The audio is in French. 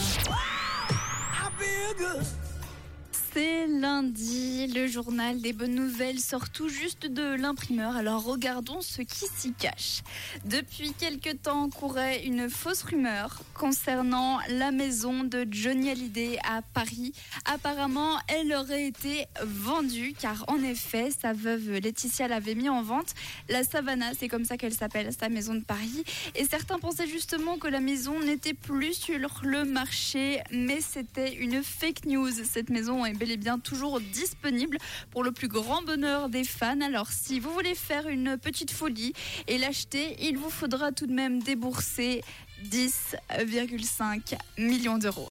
I feel good. C'est lundi, le journal des bonnes nouvelles sort tout juste de l'imprimeur, alors regardons ce qui s'y cache. Depuis quelque temps courait une fausse rumeur concernant la maison de Johnny Hallyday à Paris. Apparemment, elle aurait été vendue car en effet, sa veuve Laetitia l'avait mis en vente. La Savannah, c'est comme ça qu'elle s'appelle, sa maison de Paris. Et certains pensaient justement que la maison n'était plus sur le marché, mais c'était une fake news. Cette maison est bel et bien toujours disponible pour le plus grand bonheur des fans. Alors si vous voulez faire une petite folie et l'acheter, il vous faudra tout de même débourser 10,5 millions d'euros.